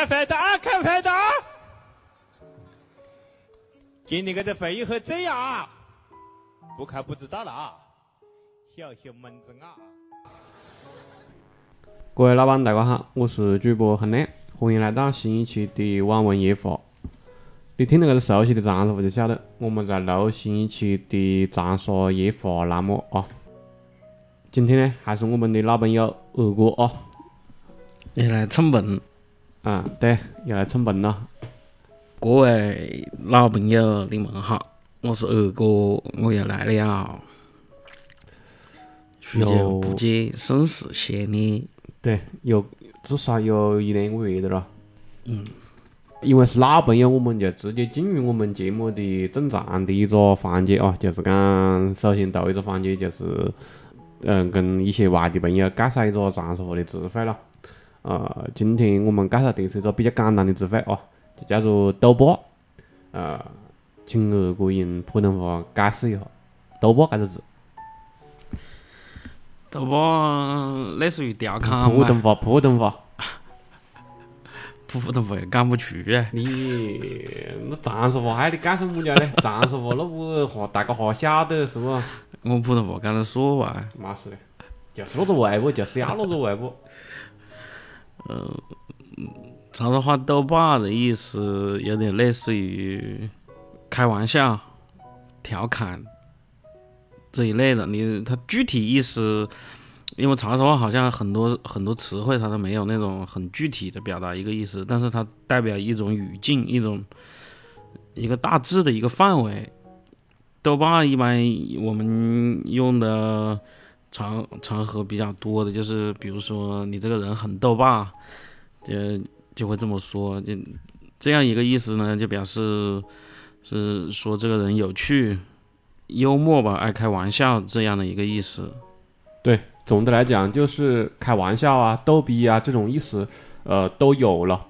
看饭的啊，看饭的啊！今天这个会议会这样啊，不看不知道了啊，小小门子啊！各位老板大家好，我是主播恒亮，欢迎来到新一期的网文夜话。你听到这个熟悉的长沙话就晓得我们在录新一期的长沙夜话栏目啊。今天呢，还是我们的老朋友二哥啊，你来蹭盆。啊，对，又来蹭本了。各位老朋友，你们好，我是二哥，我又来了。许久不见，甚是想念。对，有至少有一两个月的了。嗯，因为是老朋友，我们就直接进入我们节目的正常的一个环节啊，就是讲，首先头一个环节就是，嗯，跟一些外地朋友介绍一个长沙话的词汇了。呃，今天我们介绍的是一个比较简单的词汇哦，就叫做“豆霸”。呃，请二哥用普通话解释一下“豆霸”这个字。豆霸类似于调侃普通话，普通话。普通话又讲不出啊！你那长沙话还得解释么家嘞？长沙话那不哈大家哈晓得是不？我普通话讲得说哇。没事的，就是那个外部，就是要那个外部。嗯，长沙话“豆霸”的意思有点类似于开玩笑、调侃这一类的。你它具体意思，因为长沙话好像很多很多词汇它都没有那种很具体的表达一个意思，但是它代表一种语境、一种一个大致的一个范围。豆瓣一般我们用的。场场合比较多的就是，比如说你这个人很逗吧，就就会这么说，就这样一个意思呢，就表示是说这个人有趣、幽默吧，爱开玩笑这样的一个意思。对，总的来讲就是开玩笑啊、逗逼啊这种意思，呃，都有了。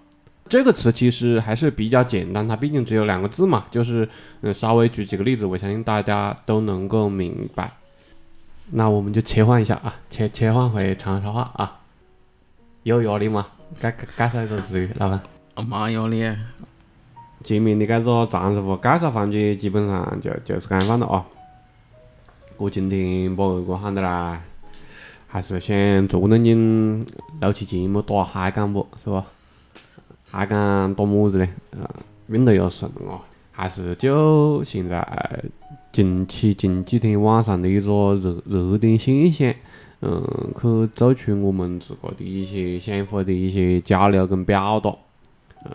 这个词其实还是比较简单，它毕竟只有两个字嘛，就是嗯，稍微举几个例子，我相信大家都能够明白。那我们就切换一下啊，切切换回长沙话啊，有压力吗？介介绍一个词语，老板。没压力。前面的这个长沙话介绍环节基本上就就是这样放的啊。我今天把二哥喊得来，还是想坐冷静录期节目打海港不，是吧？海港打么子嘞？呃，运动又顺哦，还是就现在。近期近几天网上的一个热热点现象，嗯，去做出我们自个的一些想法的一些交流跟表达。嗯，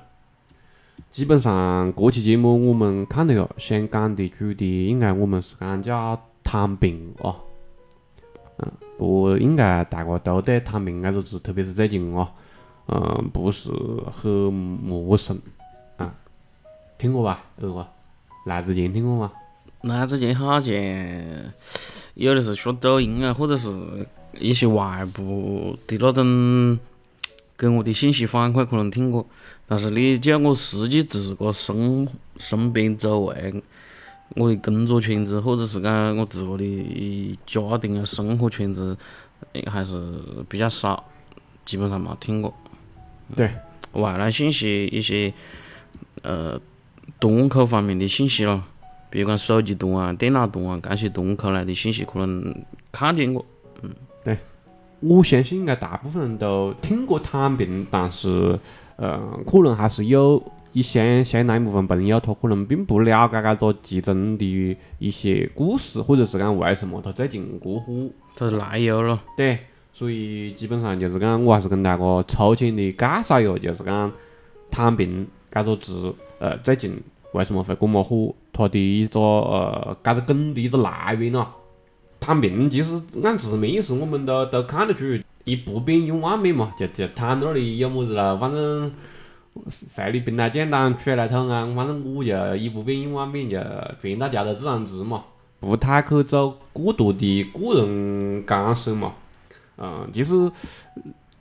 基本上这期节目我们看了哟，想讲的主题应该我们是讲叫躺平哦。嗯，不应该大家都对躺平这个字，特别是最近哦，嗯，不是很陌生啊。听过吧，二哥？来之前听过吗？那之前好像有的是刷抖音啊，或者是一些外部的那种给我的信息反馈，可能听过。但是你叫我实际自个身身边周围，我的工作圈子，或者是讲我自个的家庭啊生活圈子，还是比较少，基本上没听过。对，外来信息一些呃端口方面的信息咯。比如讲手机端啊、电脑端啊，这些端口来的信息可能看见过，嗯，对，我相信应该大部分人都听过躺平，但是，呃，可能还是有一相相当一部分朋友，他可能并不了解这个其中的一些故事，或者是讲为什么他最近过火，它是来由了。对，所以基本上就是讲，我还是跟大家粗浅的介绍一下，就是讲躺平这个字，呃，最近。为什么会这么火？它的一个呃，这个梗的一个来源咯。躺平其实按字面意思，我们都都看得出，一不变应万变嘛，就就躺那里有么子了，反正谁的兵来将挡，水来土掩，反正我就一不变应万变，就全大家都自然直嘛，不太去走过多的个人干涉嘛。嗯，其实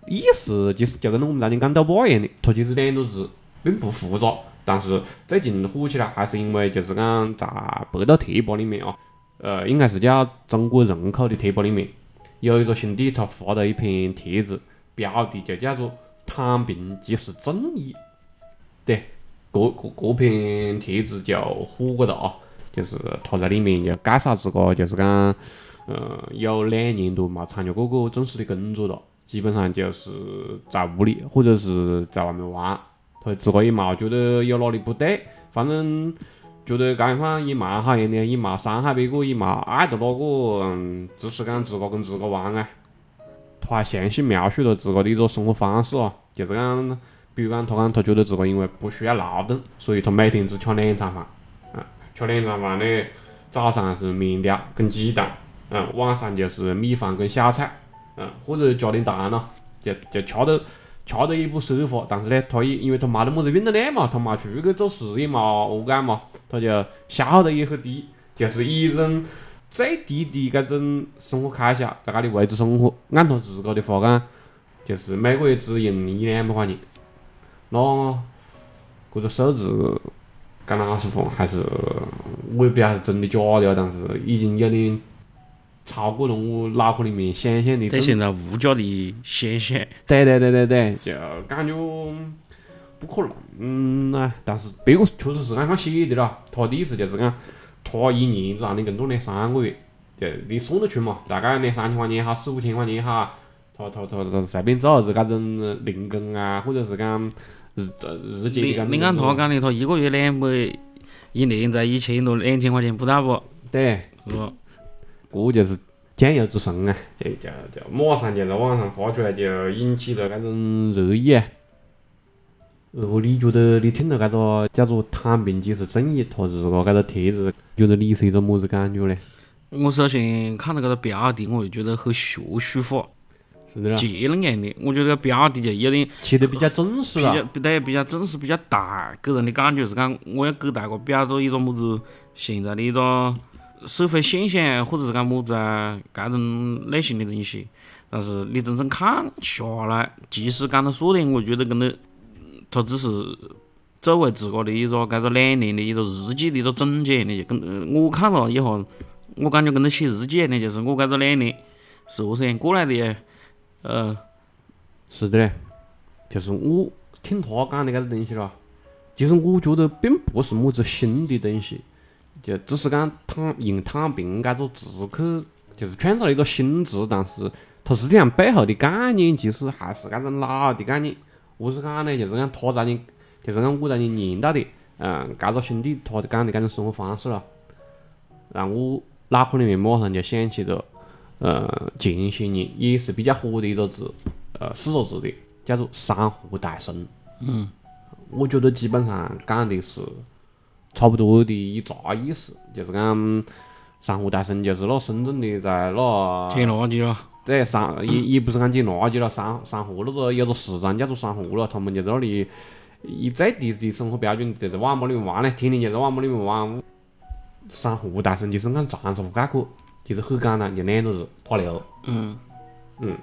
意思其实就跟我们那天讲豆瓣一样的，它其实两个字，并不复杂。但是最近火起来，还是因为就是讲在百度贴吧里面啊，呃，应该是叫中国人口的贴吧里面，有一个兄弟他发了一篇帖子，标题就叫做“躺平即是正义”。对，个个个片帖子就火过了啊，就是他在里面就介绍自个就是讲，呃，有两年多没参加过个正式的工作了，基本上就是在屋里或者是在外面玩，他自个也冇觉得有哪里不对，反正觉得搿地方也蛮好样的，也冇伤害别个，也冇爱到哪个，嗯，就是讲自个跟自个玩啊。他还详细描述了自个的一个生活方式哦，就是讲，比如讲，他讲他觉得自个因为不需要劳动，所以他每天只吃两餐饭，啊，吃两餐饭呢，早上是面条跟鸡蛋，嗯，晚上就是米饭跟小菜，嗯，或者加点蛋咯，就就吃得吃得也不奢华，但是呢，他也因为他没得么子运动量嘛，他没出去做事也没何干嘛，他就消耗得也很低，就是以一种。最低的搿种生活开销，在搿里维持生活，按他自个的话讲，就是每个月只用一两百块钱。那这个数字，讲老实话，还是我也不晓得是真的假的，但是已经有点超过了我脑壳里面想象的。对现在物价的想象。对对对对对，就感觉不可能。嗯呐，但是别个确实是按看写的了，他的意思就是讲。他一年让你工作两三个月，就你算得出嘛？大概两三千块钱也好，四五千块钱也好，他他他他随便找啥子搿种零工啊，或者是讲日日结的搿种。你按他讲的，他一个月两百，一年才一千多，两千块钱不到不？对，是不？这就是酱油之神啊！就就就马上就在网上发出来，就引起了搿种热议啊！呃，你觉得你听到搿个叫做“躺平即是正义”他自个搿个帖子，觉得你是一种么子感觉呢？我首先看到搿个标题，我就觉得很学术化，是的啦，结论样的。我觉得标题就有点切得比较正式了，比较对，比较正式，比较大，给人的感觉是讲我要给大家表达一个么子现在的一个社会现象，或者是讲么子啊，搿种类型的东西。但是你真正看下来，即使讲到说的，我觉得跟那。他只是作为自个的一个，搿个两年的一个日记的一个总结的，就跟我看了以后，我感觉跟他写日记一样的，就是我搿个两年是何是样过来的，呃，是的嘞，就是我听他讲的搿个东西咯，其实我觉得并不是么子新的东西，就只是讲躺用躺平搿个字去，就是创造了一个新字，但是它实际上背后的概念其实还是搿种老的概念。何是讲呢？就是讲他在你，就是讲我在你念到的，嗯，搿个兄弟他讲的搿种生活方式咯，让我脑壳里面马上就想起了，呃，前些年也是比较火的一个字，呃，四个字的，叫做“山河大神”。嗯，我觉得基本上讲的是差不多的一杂意思，就是讲“山河大神”就是那深圳的在那捡垃圾咯。对，上也也不是讲捡垃圾了，上上河那个有个市场叫做山河了，他们就在那里以最低的生活标准就在网吧里面玩嘞，天天就在网吧里面玩。山河大神就是按长沙话概括，其实很简单，就两个字：打流。嗯嗯，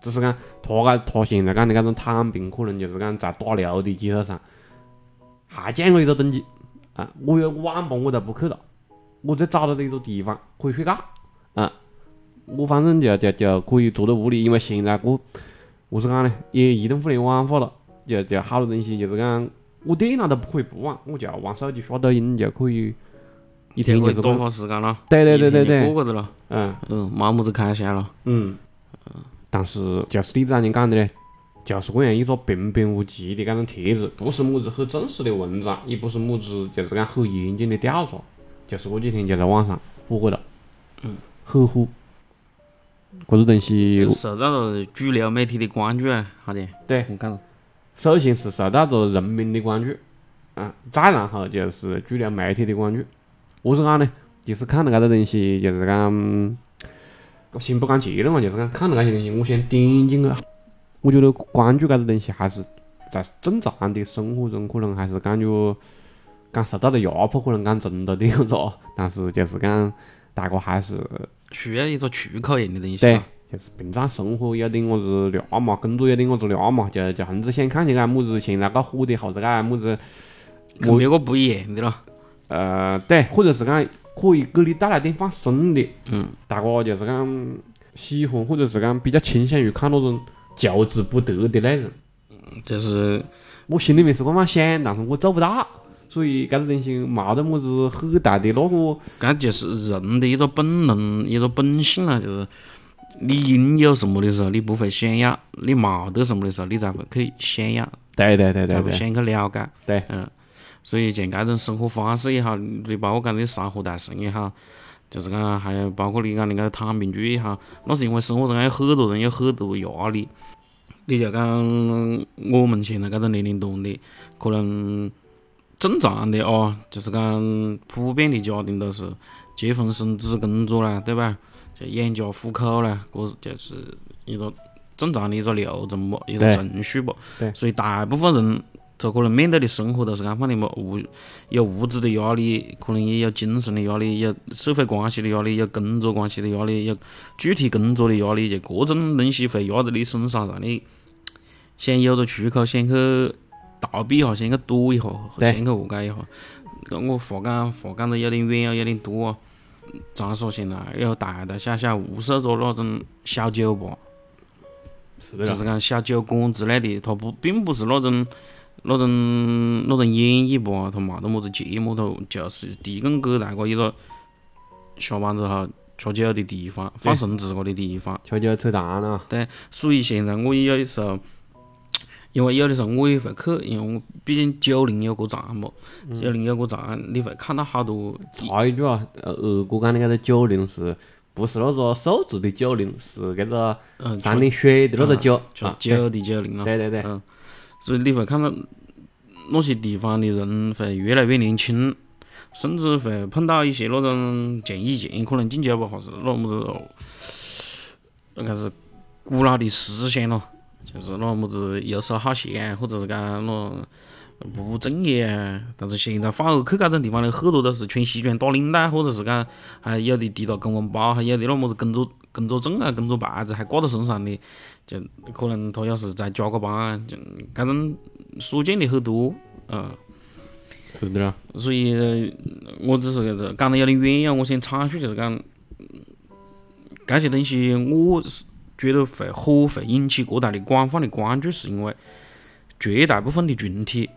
只是讲他个他现在讲的搿种躺平，可能就是讲在打流的基础上，还降了一个等级啊！我有网吧我都不去了，我再找到一个地方可以睡觉啊。我反正就就就可以坐在屋里，因为现在我，何是讲呢？也移动互联网化了，就就好多东西就是讲，我电脑都不可以不玩，我就玩手机刷抖音就可以，一天就是多花时间了。对对对对对，过过的了。嗯嗯，没么子开销了。嗯嗯，但是就是你刚才讲的嘞，就是这样一个平平无奇的搿种帖子，不是么子很正式的文章，也不是么子就是讲很严谨的调查，就是这几天就在网上火过了。嗯，很火。搿个东西受到了主流媒体的关注啊，好的。对，我看到。首先是受到了人民的关注，啊，再然后就是主流媒体的关注。何是讲呢？就是看了搿个东西，就是讲，先不讲结论嘛，就是讲看了搿些东西，我先点进去。我觉得关注搿个东西，还是在正常的生活中，可能还是感觉讲受到了压迫，可能讲真的的样子哦。但是就是讲，大家还是。需要一个出口样的东西。对，就是平常生活有点么子乱嘛，工作有点么子乱嘛，就就横子想看起个么子现在个火的，或者个么子，跟别个不一样的咯。呃，对，或者是讲可以给你带来点放松的。嗯。大家就是讲喜欢，或者是讲比较倾向于看那种求之不得的那种。就是我心里面是这么想，但是我做不到，所以搿个东西冇得么子很大的那个，搿就是人的一个本能，一个本性啊，就是你拥有什么的时候，你不会想要；你冇得什么的时候，你才会去想要，对对对对对，才会想去了解。对嗯，所以像搿种生活方式也好，你包括讲的山河大神也好，就是讲还有包括你讲的搿个躺平主义也好，那是因为生活中有很多人有很多压力。你就讲我们现在搿个年龄段的，可能正常的哦，就是讲普遍的家庭都是结婚生子工作啦，对吧？就养家糊口啦，搿就是一个正常的一个流程啵，一个程序啵。对所以大部分人他可能面对的生活都是搿方的么物，有物质的压力，可能也有精神的压力，有社会关系的压力，有工作关系的压力，有具体工作的压力，就各种东西会压在你身上，让你想有个出口，想去逃避一下，想去躲一下，对想去何解一下。搿我话讲话讲得有点远啊，有点多啊。长沙现在有大大小小无数个那种小酒吧，就是讲小酒馆之类的，它不并不是那种那种那种演艺吧，他冇得么子节目，头就是提供给大家一个下班之后吃酒的地方，放松自个的地方。吃酒扯淡了，对，所以现在我也有的时候，因为有的时候我也会去，因为我毕竟九零有个站嘛，九零有个站，你会看到好多插一句啊，呃，二哥讲的搿个九零是不是那个数字的九零，是搿个嗯上点水的那个酒就啊，酒的九零了。对对对，嗯，所以你会看到那些地方的人会越来越年轻，甚至会碰到一些那种像以前可能进酒吧或是那么子，那个是古老的思想咯，就是那么子游手好闲，或者是讲那不务正业啊。但是现在反而去搿种地方的很多都是穿西装打领带，或者是讲还有的提到公文包，还有的那么子工作工作证啊、工作牌子还挂在身上的。就可能他要是再加个班啊，就搿种所见的很多，嗯，是的。啦，所以呃我只是搿个讲得有点远呀，我想阐述就是讲，嗯搿些东西我是觉得会火，会引起过大的广泛的关注，是因为绝大部分的群体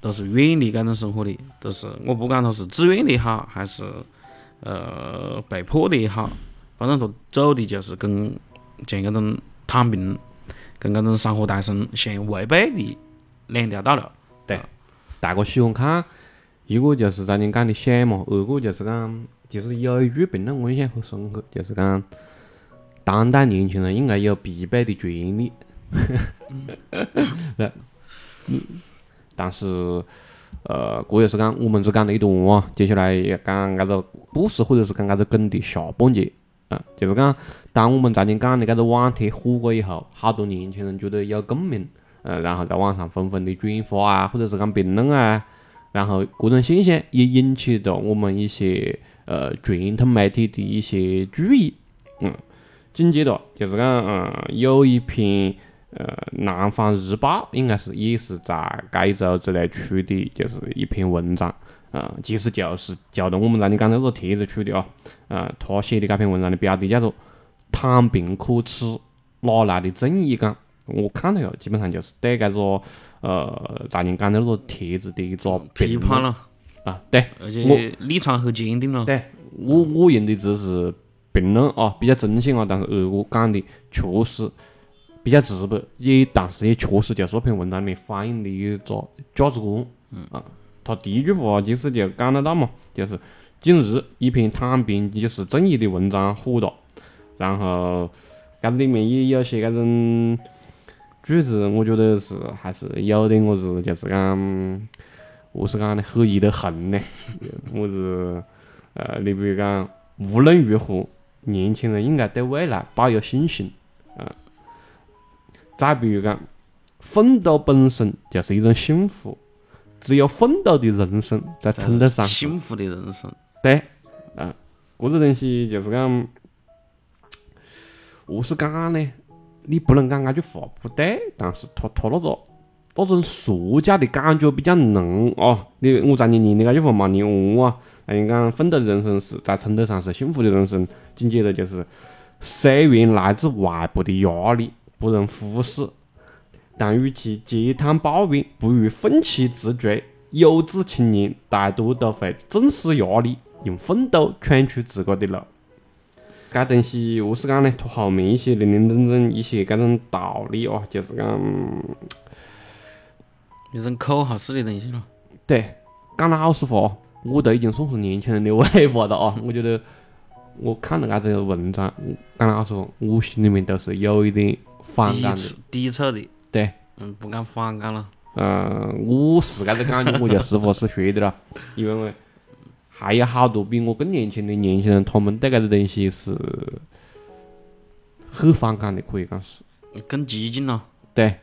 都是远离搿种生活的，都是我不管他是自愿的也好，还是呃被迫的也好，反正他走的就是跟像搿种躺平，跟搿种山河大神相违背的两条道路。对大家喜欢看，一个就是咱您讲的想嘛，二个就是讲，其实有一句评论我印象很深刻，就是讲，当代年轻人应该有必备的权利。但是，呃，这也是讲我们只讲了一段啊，接下来要讲搿个故事或者是讲搿个梗的下半截。啊，就是讲，当我们曾经讲的搿个网帖火过以后，好多年轻人觉得有共鸣，呃，然后在网上纷纷的转发啊，或者是讲评论啊，然后各种现象也引起了我们一些呃传统媒体的一些注意，嗯，紧接着就是讲，嗯，有一篇呃《南方日报》应该是也是在该一周之内出的，就是一篇文章，啊、其实就是就着我们让你讲的那个帖子出的啊，啊，他写的这篇文章的标题叫做“躺平可耻，哪来的正义感”。我看了以后，基本上就是对这个呃咱您讲的那个帖子的一个批判了，啊，对，而我且立场很坚定了。对我我用的只是评论啊，比较中性啊，但是二哥讲的确实比较直白，也但是也确实就是那篇文章里面反映的一个价值观。嗯啊，他第一句话其实就讲得到嘛，就是近日一篇躺平即是正义的文章火了，然后搿里面也有些搿种句子，我觉得是还是有点我是就是讲，我是讲的很易得恨呢，我是。呃，你比如讲，无论如何，年轻人应该对未来抱有信心。啊、再比如讲，奋斗本身就是一种幸福，只有奋斗的人生才称得上幸福的人生。对，啊，搿个东西就是讲，何是讲呢？你不能讲那句话不对，但是他他那个那种俗家的感觉比较浓哦。你我昨天念的那句话嘛，念完啊，那你讲奋斗的人生是才称得上是幸福的人生。紧接着就是，虽然来自外部的压力不容忽视，但与其嗟叹抱怨，不如奋起直追。有志青年大多都会正视压力，用奋斗闯出自个的路。搿东西何是讲呢？拖后面一些零零整整一些搿种道理哦，就是讲，一种口号式的东西咯。对，讲老实话，我都已经算是年轻人的尾巴了啊！我觉得我看了搿个文章，讲老实话，我心里面都是有一点反感的。触抵触的，对，嗯，不敢反感了。嗯，我是搿个感觉，我就实话实说的了，因为还有好多比我更年轻的年轻人，他们对搿个东西是很反感的，可以讲是。更激进了。对，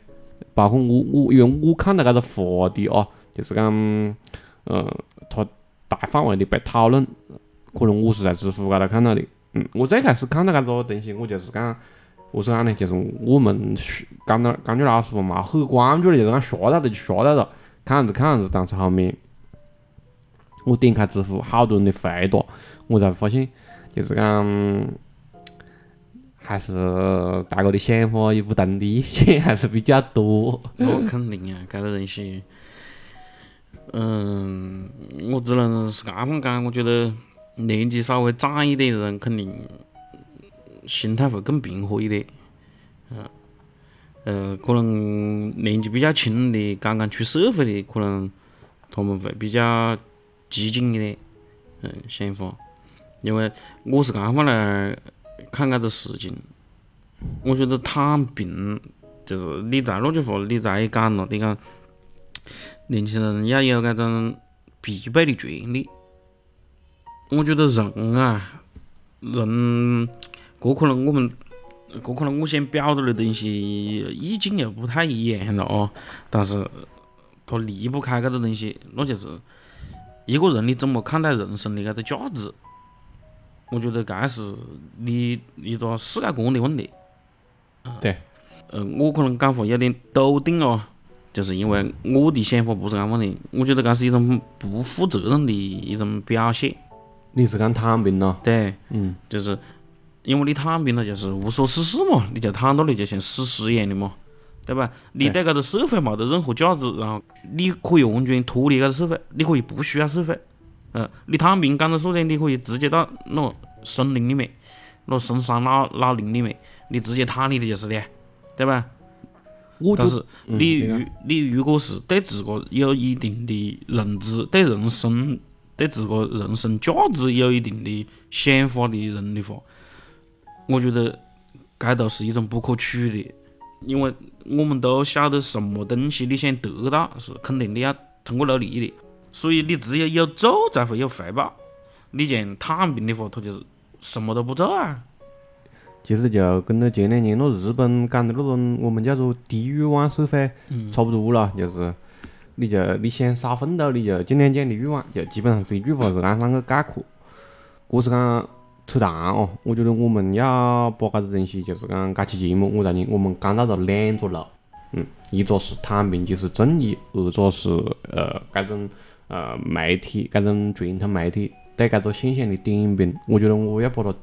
包括我我，因为我看到搿个话题哦，就是讲，呃，它大范围的被讨论，可能我是在知乎高头看到的。嗯，我最开始看到搿个东西，我就是讲，何是讲呢？就是我们学讲到讲句老实话嘛，很关注的，就是讲下到的就下到了，看样子看样子，但是后面我点开知乎，好多人的回答，我才发现，就是讲。还是大家的想法有不同的意见，还是比较多。那肯定啊，搿个东西，嗯，我只能是搿种讲，我觉得年纪稍微长一点的人，肯定心态会更平和一点。嗯，呃，可能年纪比较轻的，刚刚出社会的，可能他们会比较激进一点，嗯，想法。因为我是搿方来看搿个事情，我觉得躺平就是你在那句话，你再也讲了，你讲年轻人要有搿种必备的权利。我觉得人啊，人，这可能我们，这可能我想表达的东西意境又不太一样了哦。但是，它离不开搿个东西，那就是一个人你怎么看待人生的搿个价值。我觉得搿是你一个世界观的问题。对，嗯，我可能讲话有点笃定哦，就是因为我的想法不是搿样的。我觉得搿是一种不负责任的一种表现。你是讲躺平咯？对，嗯，就是因为你躺平了，就是无所事事嘛，你就躺到那里就像死尸一样的嘛，对吧？你对搿个社会没得任何价值，然后你可以完全脱离搿个社会，你可以不需要社会。嗯，你躺平讲到说的，你可以直接到那森林里面，那深山老老林里面，你直接躺里的就是的，对吧？我但就是你如你如果是对自个有一定的认知，对人生对自个人生价值有一定的想法的人的话，我觉得该都是一种不可取的，因为我们都晓得什么东西你想得到是肯定你要通过努力的，所以你只有有做才会有回报。你像躺平的话，他就是什么都不做啊。其实就跟着前两年那日本讲的那种我们叫做低欲望社会差不多了，就是你就你想少奋斗，你就尽量降低欲望，就基本上是一句话是按啷个概括。这是讲扯淡哦，我觉得我们要把搿个东西，就是讲搿期节目我在讲，我们讲到了两个路，嗯，一个是躺平就是正义，二个是呃搿种呃媒体搿种传统媒体对搿个现象的点评，我觉得我要把它。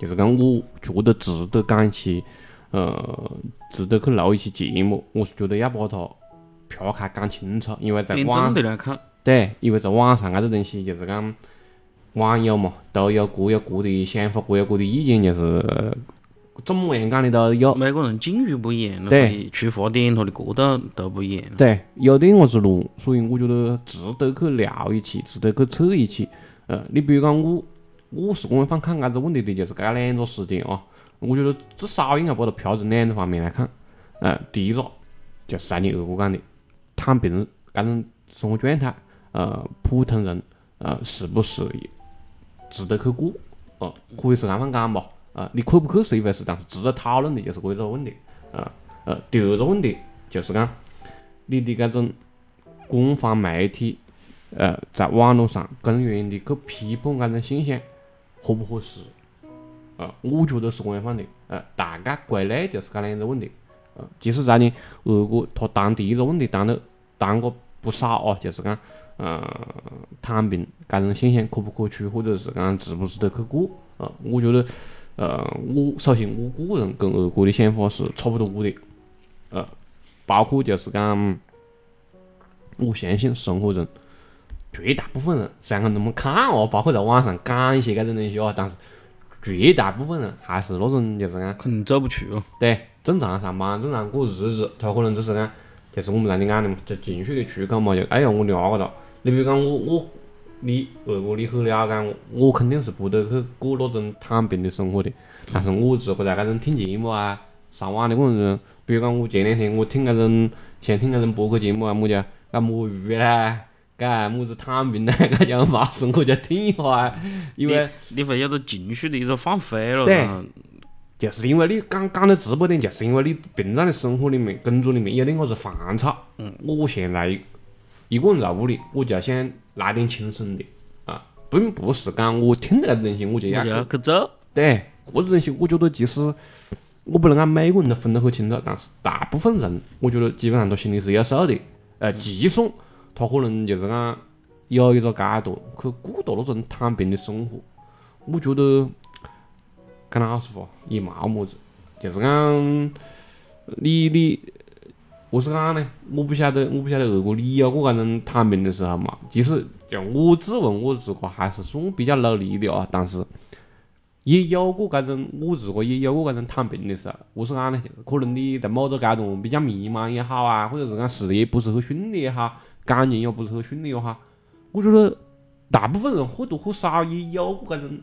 就是讲，我觉得值得讲一期，呃，值得去录一期节目。我是觉得要把它撇开讲清楚，因为在网对，因为在网上搿个东西就是讲，网友嘛都有各有各的想法，各有各的意见，就是呃怎么样讲的都有。每个人境遇不一样，他对出发点、他的角度都不一样。对，有点我是乱，所以我觉得值得去聊一期，值得去测一期。呃，你比如讲我，我是怎样看搿个问题的，就是搿两个事情啊。我觉得至少应该把它撇成两个方面来看。呃，第一个就是像你二哥讲的，躺平搿种生活状态，呃，普通人呃是不是值得去过？哦、可以是按方讲吧。啊、你去不去是一回事，但是值得讨论的就是这个问题。啊、呃，第二个问题就是讲你的搿种官方媒体，呃，在网络上公然的去批判搿种现象，合不合适？呃，我觉得是这样放的。呃，大概归类就是搿两个问题。呃，即使在你二哥他谈第一个问题谈了谈过不少哦，就是讲，呃，躺平搿种现象可不可取，或者是讲值不值得去过？呃，我觉得，呃，我首先我个人跟二哥的想法是差不多的。呃，包括就是讲，我相信生活中绝大部分人，虽然讲那么看哦，包括在网上讲一些搿种东西哦，但是绝大部分人还是那种就是讲，可能走不去哦。对，正常上班，正常过日子，他可能只是讲，就是我们让你讲的嘛，就情绪的出口嘛，就哎呀，我聊个了。你比如讲我我你如果你很了解我，我肯定是不得去过那种躺平的生活的。但是我自个在搿种听节目啊，上网的过程中，比如讲我前两天我听搿种，像听搿种播客节目啊，么叫搿摸鱼啦，搿么子躺平啦，搿叫发生我就听一下啊，因为你会有个情绪的一个放飞了，对就是因为你讲讲的直白点，就是因为你平常的生活里面、工作里面有点啥子烦躁。嗯，我现在一个人在屋里，我就想来点轻松的啊，并不是讲我听了搿东西我就要去走。对，搿种东西我觉得其实我不能讲每个人都分得很清楚，但是大部分人我觉得基本上都心里是有数的。呃，就算他可能就是讲有一个阶段去过到那种躺平的生活，我觉得讲老实话也冇么子，就是讲你你何是讲呢？我不晓得，我不晓得二哥你有过搿种躺平的时候嘛？其实就我自问我自个还是算比较努力的啊，但是。也有过搿种，我自个也有过搿种躺平的时候。何是讲呢？可能你在某个阶段比较迷茫也好啊，或者是讲事业不是很顺利也好，感情也不是很顺利也好，我觉得大部分人或多或少也有过搿种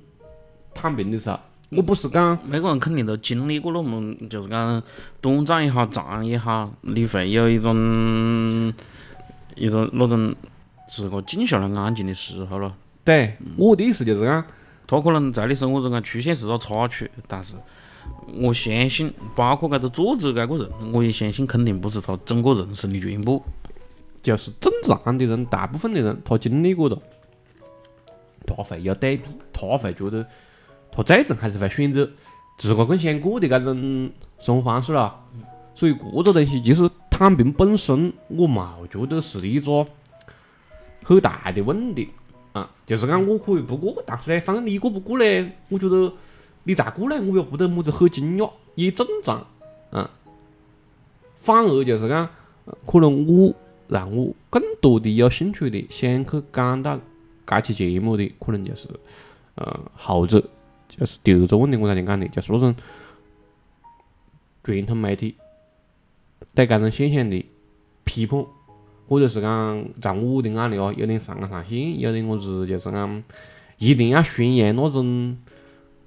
躺平的时候。我不是讲每个人肯定都经历过那么，就是讲短暂也好，长也好，你会有一种一种那种自个静下来安静的时候咯。对我的意思就是讲，他可能在你生活中间出现是个插曲，但是我相信，包括搿个作者搿个人，我也相信肯定不是他整个人生的全部。就是正常的人，大部分的人他经历过的，他会有对比，他会觉得他最终还是会选择自个更想过的搿种生活方式咯。所以搿个东西其实躺平本身，我冇觉得是一个很大的问题啊。就是讲我可以不过，但是呢，反正你过不过呢，我觉得你再过呢，我也不得么子很惊讶，也正常啊。反而就是讲，可能我让我更多的有兴趣的想去讲到搿期节目的，可能就是呃后者，就是第二个问题我才能讲的，就是那种传统媒体对搿种现象的批判，或者是讲在我的眼里哦，有点上纲上线，有点么子就是讲一定要宣扬那种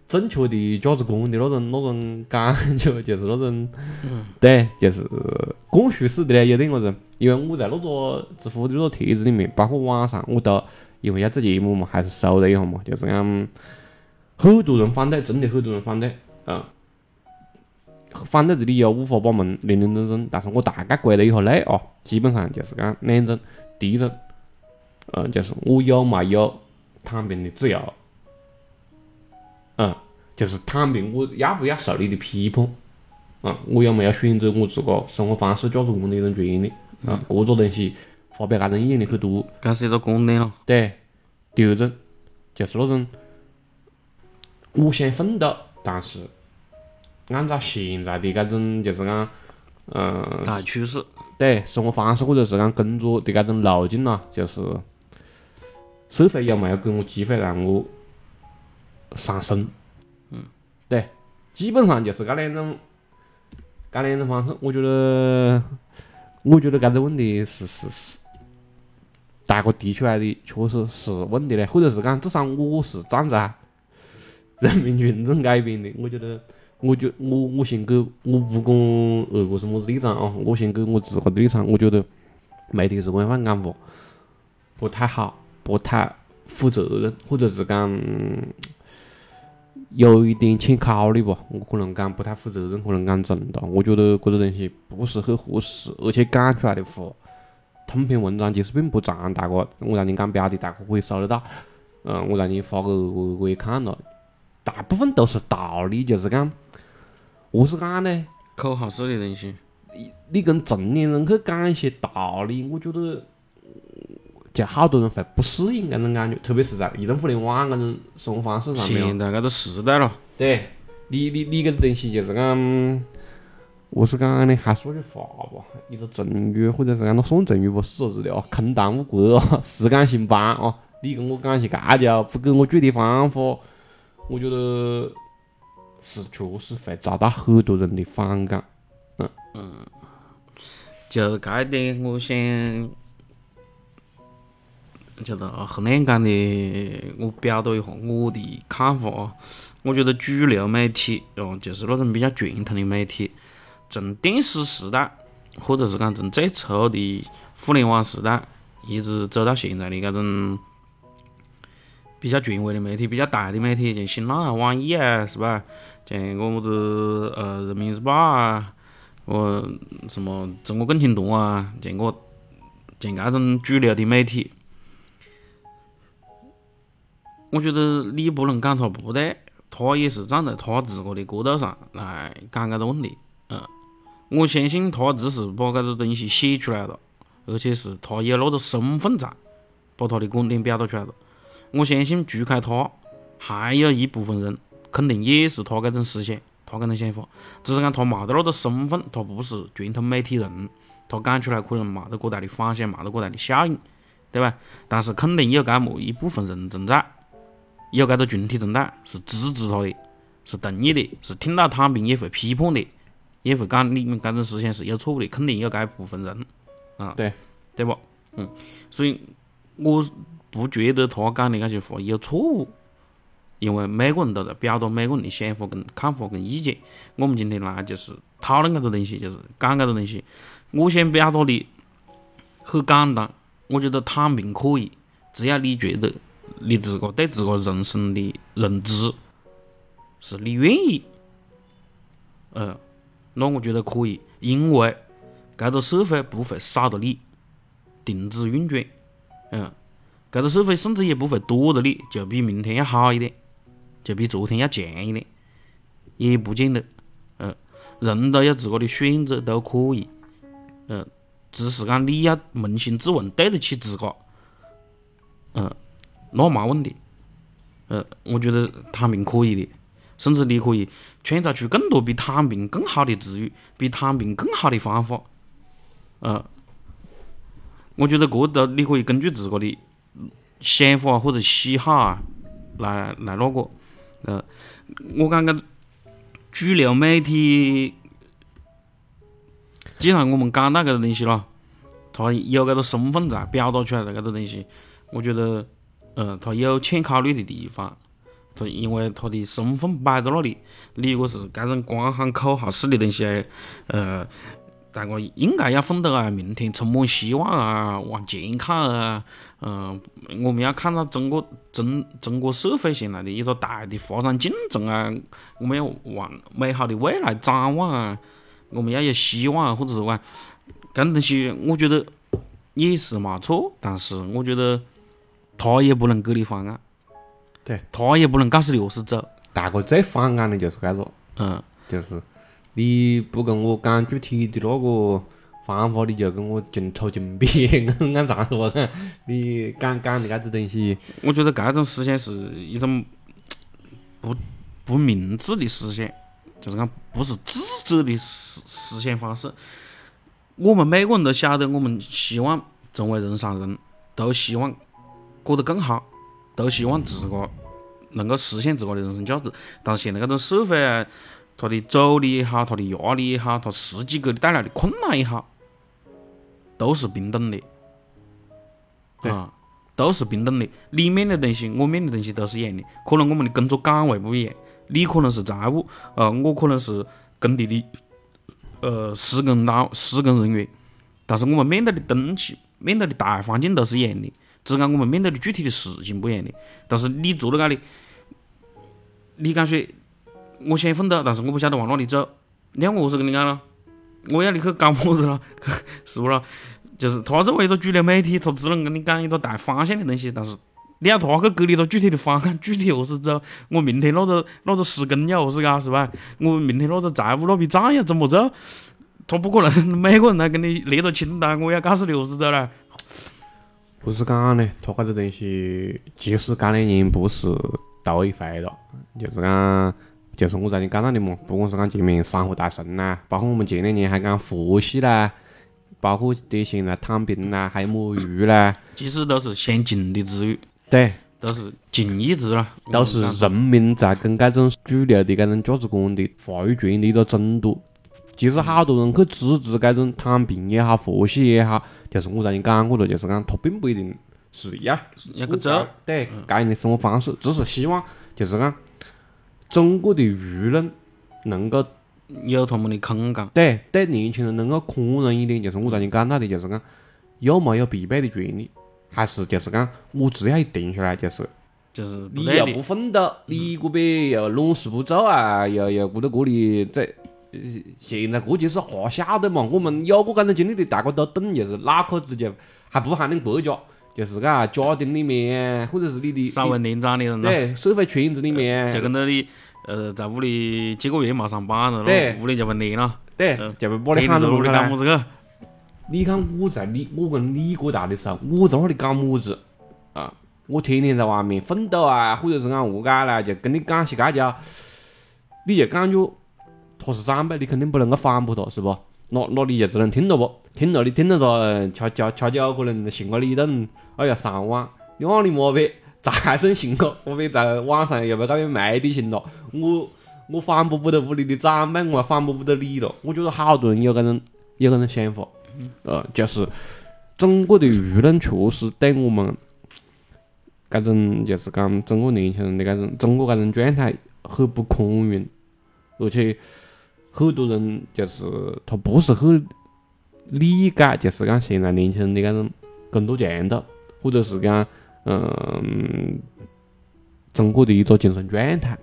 正确的价值观的那种那种感觉，就是那种，对，就是灌输式的嘞，有点么子。因为我在那个知乎的那个帖子里面，包括网上，我都因为要做节目嘛，还是搜了一下嘛，就是讲很多人反对，真的很多人反对，嗯。反对的理由五花八门、林林总总，但是我大概归了一下类啊，基本上就是讲两种。第一种，嗯，就是我有没有躺平的自由，嗯，就是躺平，我要不要受你的批判，啊，我有没有选择我自个生活方式、价值观的一种权利，啊，各个东西发表搿种意见的很多。搿是一个观点了。对，第二种就是那种我想奋斗，但是按照现在的搿种就是讲，嗯、大趋势，对生活方式或者是讲工作的搿种路径咯，就是社会有没有给我机会让我上升？嗯，对，基本上就是搿两种，搿两种方式。我觉得，我觉得搿个问题是是是，大哥提出来的确实是问题嘞，或者是讲至少我是站在人民群众这一边的，我觉得。我觉我我先给我不管二哥是么子立场啊，我先给我自个的立场，我觉得媒体是官方讲法不太好，不太负责任，或者是讲有一点欠考虑吧。我可能讲不太负责任，可能讲重大。我觉得搿个东西不是很合适，而且讲出来的话，通篇文章其实并不长，大哥，我让你讲标题，大哥可以搜得到。嗯，我让你发给二哥二哥也看了，大部分都是道理，就是讲。何是讲呢？口号式的东西。你跟成年人去讲一些道理，我觉得就好多人会不适应搿种感觉，特别是在移动互联网搿种生活方式上面哦。现在搿个时代了，对，你你你搿东西就是讲，我是讲呢，还是说句话吧，一个成语或者是按照送成语不四个字的哦，空谈误国哦，实干兴邦哦，你跟我讲些干掉，不给我具体方法，我觉得是确实会遭到很多人的反感。嗯就这一点，我想就是很难讲的，我表达一下我的看法啊。我觉得主流媒体哦，就是那种比较传统的媒体，从电视时代，或者是讲从最初的互联网时代，一直走到现在的这种比较权威的媒体、比较大的媒体，像新浪啊、网易啊，是吧？像我么子呃人民日报啊。我什么中国共青团啊，像我像这种主流的媒体，我觉得你不能讲他不对，他也是站在他自个的角度上来讲这个问题。嗯，我相信他只是把这个东西写出来了，而且是他有那个身份在，把他的观点表达出来了。我相信除开他，还有一部分人肯定也是他这种思想。他搿种想法，只是讲他冇得那个身份，他不是传统媒体人，他讲出来可能冇得过大的反响，冇得过大的效应，对吧？但是肯定有搿么一部分人存在，有搿个群体存在，是支持他的，是同意的，是听到躺平也会批判的，也会讲你们搿种思想是有错误的，肯定有搿一部分人，啊，对，对不？嗯，所以我不觉得他讲的那些话有错误。因为每个人都在表达每个人的想法、跟看法、跟意见。我们今天来就是讨论这个东西，就是讲这个东西。我想表达的很简单，我觉得躺平可以，只要你觉得你自个对自个人生的认知是你愿意，呃，那我觉得可以，因为这个社会不会少了你，停止运转，嗯，这个社会甚至也不会多了你，就比明天要好一点。就比昨天要强一点，也不见得。呃，人都有自个的选择，都可以。呃，只是讲你要扪心自问，对得起自个。嗯，那没问题。呃，我觉得躺平可以的，甚至你可以创造出更多比躺平更好的词语，比躺平更好的方法。呃，我觉得这都你可以根据自个的想法或者喜好啊，来来那个。呃，我感觉主流媒体，既然我们讲到搿个东西了，他有搿个身份在表达出来的搿个东西，我觉得，呃，他有欠考虑的地方，他因为他的身份摆在那里，你如果是搿种光喊口号式的东西，呃。大家应该要奋斗啊！明天充满希望啊！往前看啊！嗯，我们要看到中国中中国社会现在的一个大的发展进程啊！我们要往美好的未来展望啊！我们要有希望啊，或者是讲，搿东西我觉得也是没错，但是我觉得他也不能给你方案，对，他也不能告诉你何是走。大家最反感的就是搿个，嗯，就是。你不跟我讲具体的那个方法，你就跟我净抽金币，按按这样说？你讲讲的搿子东西，我觉得搿种思想是一种不不明智的思想，就是讲不是智者的思思想方式。我们每个人都晓得，我们希望成为人上人，都希望过得更好，都希望自个能够实现自个的人生价值。但是现在搿种社会啊。他的阻力也好，他的压力也好，他实际给你带来的困难也好，都是平等的，啊，都是平等的。你面的东西，我面的东西都是一样的。可能我们的工作岗位不一样，你可能是财务，呃，我可能是工地的，呃，施工劳施工人员。但是我们面对的东西，面对的大环境都是一样的，只讲我们面对的具体的事情不一样的。但是你坐在那里，你敢说？我想奋斗，但是我不晓得往哪里走。你看我何是跟你讲了？我要你去搞么子了？是不咯？就是他作为一个主流媒体，他只能跟你讲一个大方向的东西。但是你要他去给你一个具体的方案，具体何是走？我明天那个那个施工要何是搞？是吧？我明天那个财务那笔账要怎么走？他不可能每个人来跟你列个清单，我要告诉你何是走了。不是讲的，他搿个东西，即使讲的人不是头一回了，就是讲。就是我在你讲到的嘛，不管是讲前面山河大神呐，包括我们前两年还讲佛系啦，包括的现在躺平啦，还有摸鱼啦，其实都是先进的词语，对，都是近义词了，都是人民在跟这种主流的这种价值观的话语权的一个争夺。其实好多人去支持这种躺平也好，佛系也好，就是我曾经讲过了，就是讲他并不一定是要要去做，对这样的生活方式，只是希望就是讲中国的舆论能够有他们的空间。对对年轻人能够宽容一点，就是我昨天讲到的，就是讲有没有必备的权利，还是就是讲我只要一停下来，就是就是你又不，奋斗，你个别又弄事不做啊，又又顾得这里这。呃现在估计是瞎晓得嘛，我们有过搿种经历的，大家都懂，就是脑壳直接还不喊恁国家，就是噶家庭里面或者是你的稍微年长的人咯，对社会圈子里面，就跟到你呃在屋里几个月没上班了，对屋里就会黏了，对嗯，就被把你喊到屋里来。干么子去？你看我在你我跟你哥大的时候，我在那里搞么子啊？我天天在外面奋斗啊，或者是讲何解啦，就跟你讲些介叫，你就感觉他是长辈，你肯定不能够反驳他，是不？那那你就只能听了不？听了你听到他恰恰恰酒可能信个你等，哎呀上网，你往你莫别再生信个，莫别在网上又被那边卖的行了。我我反驳不得屋里的长辈，我还反驳不得你了。我觉得好多人有这种有这种想法，呃，就是中国的舆论确实对我们搿种就是讲中国年轻人的搿种中国搿种状态很不宽容，而且很多人就是他不是很理解，就是讲现在年轻人的搿种工作强度，或者是讲嗯中国的一个精神状态。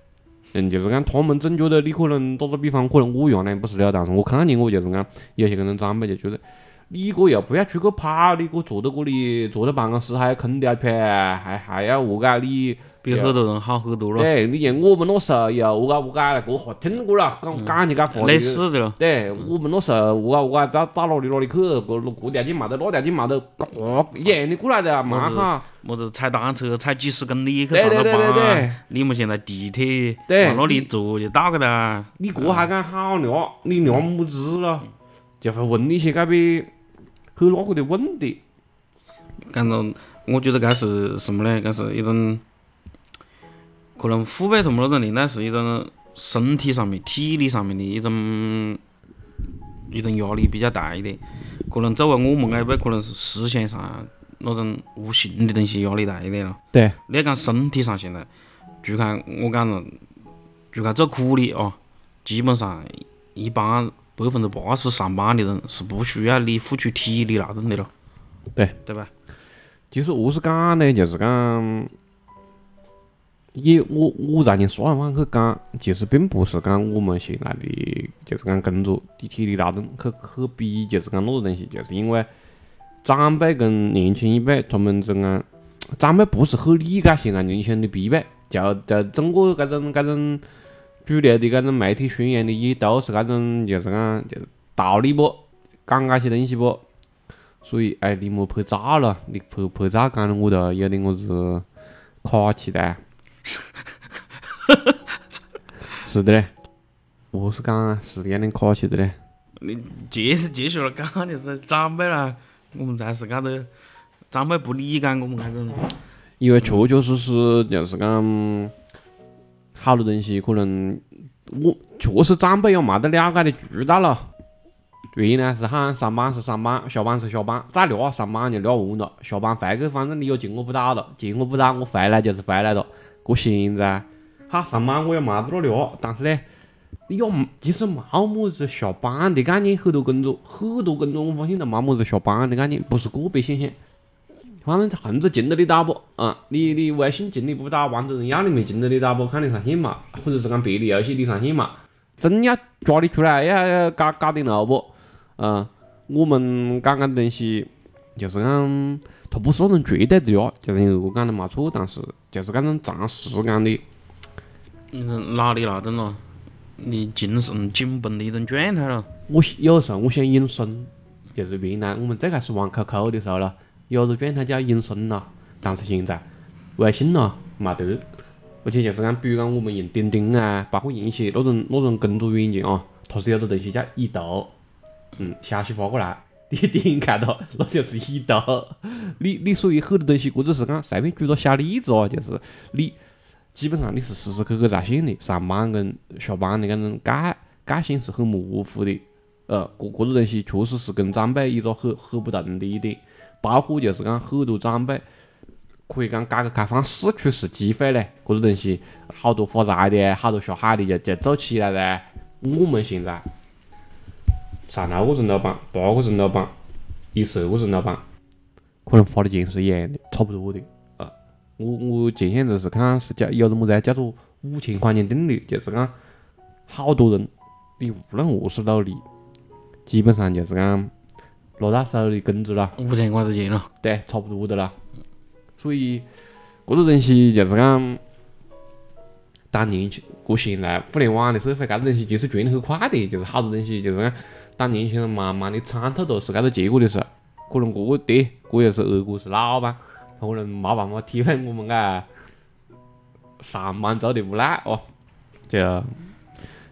嗯，就是讲他们总觉得你可能打个比方，可能我原来不是了，但是我看见我就是讲有些搿种长辈就觉得，你个又不要出去跑，你个坐到这里坐到办公室还要空调吹，还还要何解你？比很多人好很多了，对，你像我们那时候又何解何解了，这话听过了，讲讲起搿话类就似的了。对，我们那时候何解何解到到哪里哪里去，这这条件没得，那条件没得，哦一样的过来的啊，蛮好。么子踩单车踩几十公里去对对上个对对对班，你们现在地铁对往那里坐就到个哒。你哥还敢好聊，你聊么子了？就会问你些搿边很那个的问题。感觉我觉得该是什么呢？该是一种可能父辈他们那种年代是一种身体上面、体力上面的一种一种压力比较大一点。可能作为我们那一辈，可能是思想上那种无形的东西压力大一点了。对，你要讲身体上，现在就看我讲了，就看做苦力哦，基本上一般百分之八十上班的人是不需要你付出体力那种的了。对，对吧？其实何是讲呢？就是讲，也我我在你说完去讲，其实并不是讲我们现在的就是讲工作的体力劳动去去比，就是讲那个东西，就是因为长辈跟年轻一辈他们这样，长辈不是很理解现在年轻人的疲惫，就就中国搿种搿种主流的搿种媒体宣扬的也都是搿种就是讲就是道理不，讲搿些东西不。所以，哎，你莫拍照了，你拍拍照讲的我都有点么子卡起哒。是的嘞，我是讲啊，是有点卡起的嘞。你接接续了讲的是长辈啦，我们才是讲的长辈不理解我们这种。因为确确实实就是讲，好多东西可能我确实长辈也没得了解的渠道了。原来是喊上班是上班，下班是下班，再聊上班就聊完了，下班回去反正你有钱我不到了，钱我不到我回来就是回来了。过现在，好上班我也没得了聊，但是呢，你要其实没么子下班的概念，很多工作很多工作我发现都没么子下班的概念，不是个别现象。反正横着进得你到不？啊，你你微信进得不到，王者荣耀里面进得你到不？看你上线嘛，或者是讲别的游戏你上线嘛，真要抓你出来要要搞搞点路不？嗯，我们讲讲东西，就是讲它不是那种绝对的呀，就是我讲的没错，但是就是搿种长时间的，嗯，哪里那种咯？你精神紧绷的一种状态咯。我有时候我想隐身，就是原来我们最开始玩 QQ 的时候咯，有个状态叫隐身咯，但是现在微信咯没得，而且就是讲，比如讲我们用钉钉啊，包括用一些那种那种工作软件啊，它是有个东西叫已读，嗯，消息发过来，你点开到，那就是一刀。你你属于很多东西，或者是讲随便举个小例子啊，就是你基本上你是时时刻刻在线的，上班跟下班的搿种界界限是很模糊的。呃，搿搿个东西确实是跟长辈一个很很不同的一点，包括就是讲很多长辈。可以讲改革开放逝去是机会嘞，搿个东西好多发财的，好多下海的就就走起来了。我们现在上六个人老板，八个人老板，一十个人老板，可能花的钱是一样的，差不多的。啊，我我前些日是看是叫有个么子叫做五千块钱定律，就是讲好多人你无论何时努力，基本上就是讲拿到手的工资了，五千块钱了，对，差不多的了。所以，搿个东西就是讲，当年轻过现在互联网的社会，搿个东西其实转得很快的，就是好多东西就是讲，当年轻人慢慢的参透到是搿个结果的时候，可能搿个对，搿也是二哥是老板，他可能没办法体会我们个上班族的无奈哦，就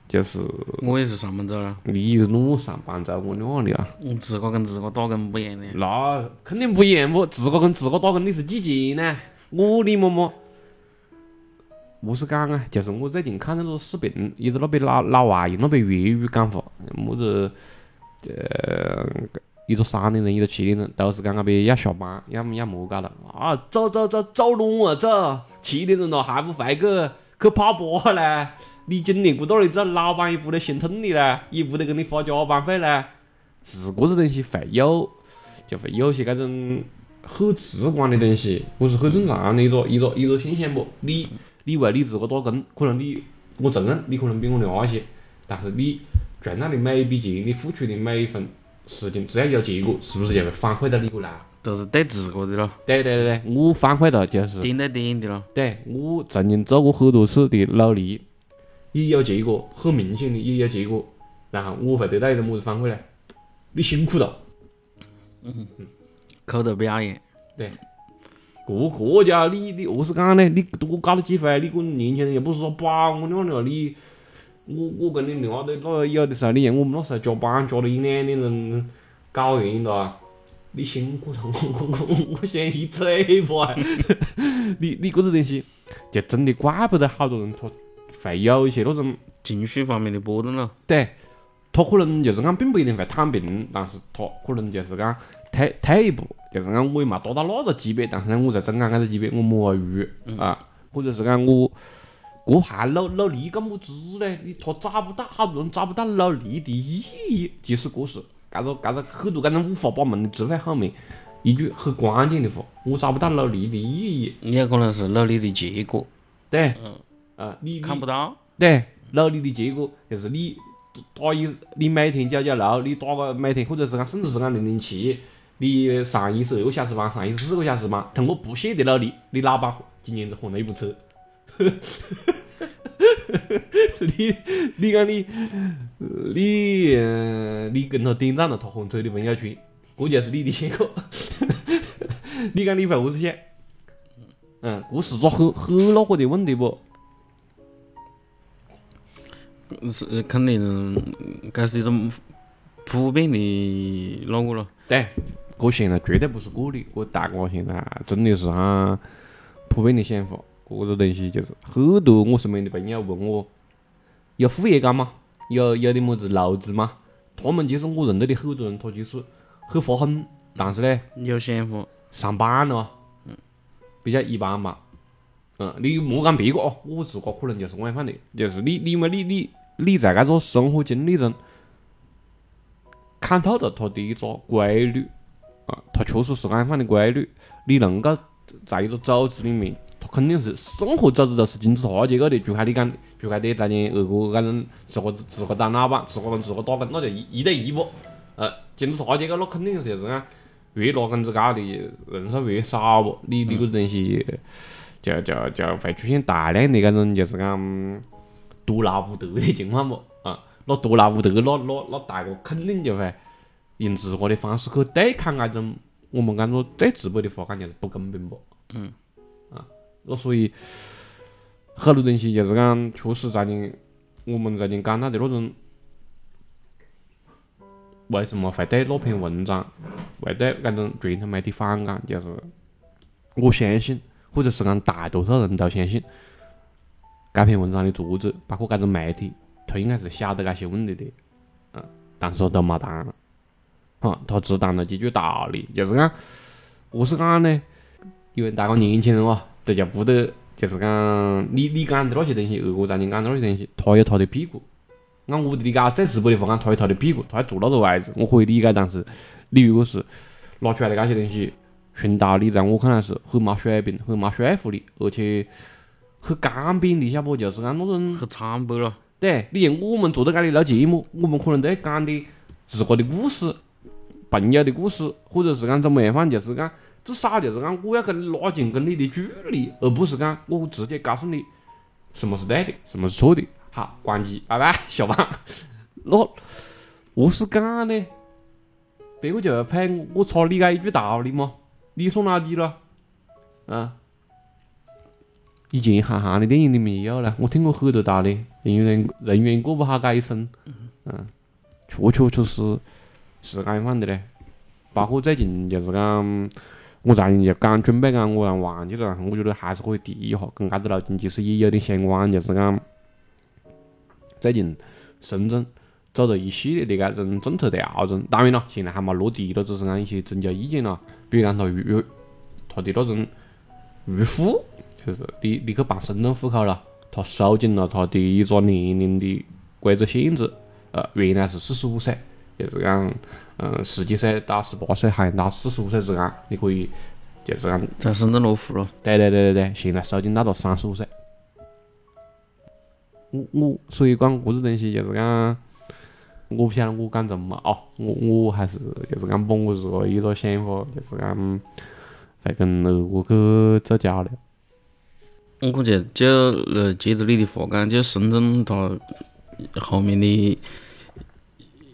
就是我也是上班族了，你是啷上班族，我哪里啊？我自个跟自个打工不一样的。那肯定不一样不？自个跟自个打工你是几级呢？我李嬷嬷，么是讲啊？就是我最近看那个视频，一个那边老老外用那边粤语讲话，么子呃，一个三点钟，一个七点钟，都是讲那边要下班，要么要么搞了啊？走走走，走龙啊走！七点钟了还不回去去跑步嘞？你今年不到里走，老板也不得心疼你嘞，也不得给你发加班费嘞。是这个东西会有，就会有些搿种很直观的东西，不是很正常的一个一个一个现象不？你你为你自个打工，可能你我承认你可能比我牛些，但是你赚到的每一笔钱，你付出的每一分事情，只要有结果，是不是就会反馈到你过来？都是对自个的咯。对对对对，我反馈到就是点对点的咯。对我曾经做过很多次的努力，也有结果，很明显的也有结果，然后我会得到一个么子反馈呢？你辛苦了。口头表扬，对，个个家你你何是讲呢？你多搞了几回，你跟年轻人又不是说把我娘的你，我我跟你另外的那有的时候，你像我们那时候加班加了一两点钟搞完了，你辛苦了，我我我我先一嘴巴，你你搿个东西就真的怪不得好多人他会有一些那种。情绪方面的波动咯。对，他可能就是讲并不一定会躺平，但是他可能就是讲退退一步，就是讲我也没达到那个级别，但是呢我在中间搿个级别我摸下鱼啊，或者是讲我这还努努力干么子呢？你他找不到，好多人找不到努力的意义。其实这是搿个搿个很多搿种五花八门的智慧后面一句很关键的话，我找不到努力的意义。也有可能是努力的结果，对，嗯啊，你看不到。对，努力的结果就是你打一，你每天九九六，你打个每天，或者是讲甚至是讲零零七，你上一十二个小时班，上一十四个小时班，通过不懈的努力，你老板今年子换了一部车。你你讲你你呃你跟他点赞了他换车的朋友圈，这就是你的结果。你讲你会何是想？嗯，这是个很很那个的问题不？是肯定，这是一种普遍的那个咯。对，这现在绝对不是个例，这大家现在真的是很普遍的想法。这个东西就是很多我身边的朋友问我，有副业干吗？有有点么子路子吗？他们其实我认得的很多人，他就是很发狠，但是呢，有想法，上班了，嗯，比较一般吧。嗯，你莫讲别个哦，我自个可能就是样范的，就是你，因为你你你在搿个生活经历中看透了他的一个规律，啊，它确实是安放的规律。你能够在一个组织里面，它肯定是任何组织都是金字塔结构的，除开你讲，除开你当年二哥搿种自个自个当老板，自个跟自个打工，那就一一对一不？呃，金字塔结构那肯定是就是讲越拿工资高的人数越少不？你你个东西。就就就会出现大量的搿种就是讲多劳无得的情况不啊？那多劳无得，那那那大家肯定就会用自个的方式去对抗那种我们讲做最直白的话讲就是不公平不？嗯。啊，那所以很多东西就是讲，确实在你我们在你讲到的那种，为什么会对那篇文章会对那种传统媒体反感？就是我相信，或者是讲大多数人都相信，该篇文章的作者，包括搿种媒体，他应该是晓得搿些问题的，嗯，但是他都没谈，哈，他只谈了几句道理，就是讲，何是讲呢？因为大家年轻人哦，大家不得，就是讲你你讲的那些东西，二哥在你讲的那些东西，他有他的屁股。按我的理解，在直播的话，讲他有他的屁股，他还坐那个位置，我可以理解。但是你如果是拿出来的那些东西，纯道理，在我看来是很没水平、很没说服力，而且很干瘪的，晓不？就是讲那种，很苍白了。对，你像我们坐在这里录节目，我们可能都要讲的自个的故事、朋友的故事，或者是讲怎么样放，就是讲至少就是讲我要跟你拉近跟你的距离，而不是讲我直接告诉你什么是对的，什么是错的。好，关机，拜拜，下班。那何是讲呢？别个就要配我我插你个一句道理嘛？你说哪里了？啊？以前韩寒的电影里面也有了，我听过很多道理，人员人员过不好这一生，嗯，确确确实是这样放的嘞。包括最近就是讲，我昨天就刚准备讲，我忘记了，我觉得还是可以提一下，跟搿个路径其实也有点相关，就是讲。最近深圳做了一系列的搿种政策调整，当然了，现在还没落地了，只是讲一些征求意见咯。比如讲，他预他的那种预付，就是你你去办深圳户口了，他收紧了他的一个年龄的规则限制，呃，原来是四十五岁，就是讲，嗯，十几岁到十八岁，还有到四十五岁之间，你可以就是讲在深圳落户了。对对对对对，现在收紧到了三十五岁。我我所以讲，搿子东西就是讲，我不晓得我讲怎么哦，我我还是就是讲把我自个一个想法，就是讲在跟二哥去做交流。我感觉就呃，接着你的话讲，就深圳它后面的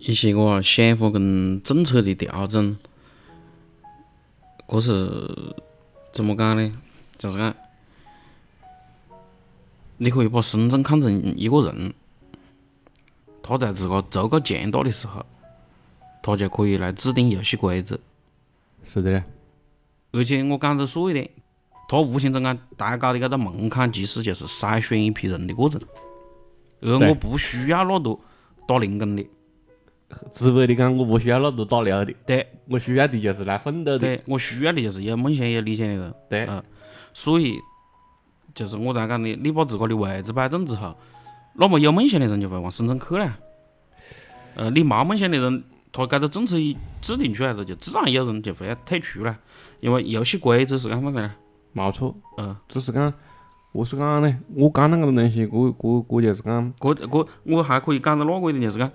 一些个想法跟政策的调整，搿是怎么讲呢？就是讲。你可以把深圳看成一个人，他在自个足够强大的时候，他就可以来制定游戏规则。是的。而且我讲的说一点，他无形中间抬高的这个门槛，其实就是筛选一批人的过程。而我不需要那多打零工的。直白的讲，我不需要那多打流的。对。我需要的就是来奋斗的。对，我需要的就是有梦想、有理想的人。对。嗯。所以。就是我才讲的，你把自个的位置摆正之后，那么有梦想的人就会往深圳去了。呃，你没梦想的人，他这个政策一制定出来了，就自然有人就会要退出了，因为游戏规则是搿方面的。没错，嗯，只是讲，我是讲呢？我讲那个东西，我我我就是讲，我我我还可以讲到那个一点，就是讲，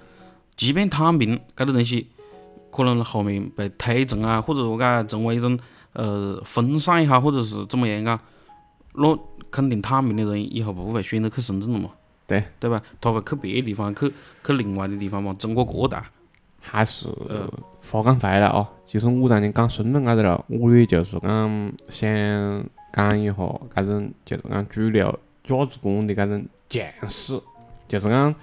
即便躺平搿个东西，可能后面被推崇啊，或者说讲成为一种呃风尚也好，或者是怎么样啊，那。肯定躺平的人以后不会选择去深圳了嘛？对，对吧？他会去别的地方，去去另外的地方嘛，中国各大。还是话讲回来哦，其实我当年讲深圳搿个了，我也就是讲想讲一下搿种就是讲主流价值观的搿种强势，就是讲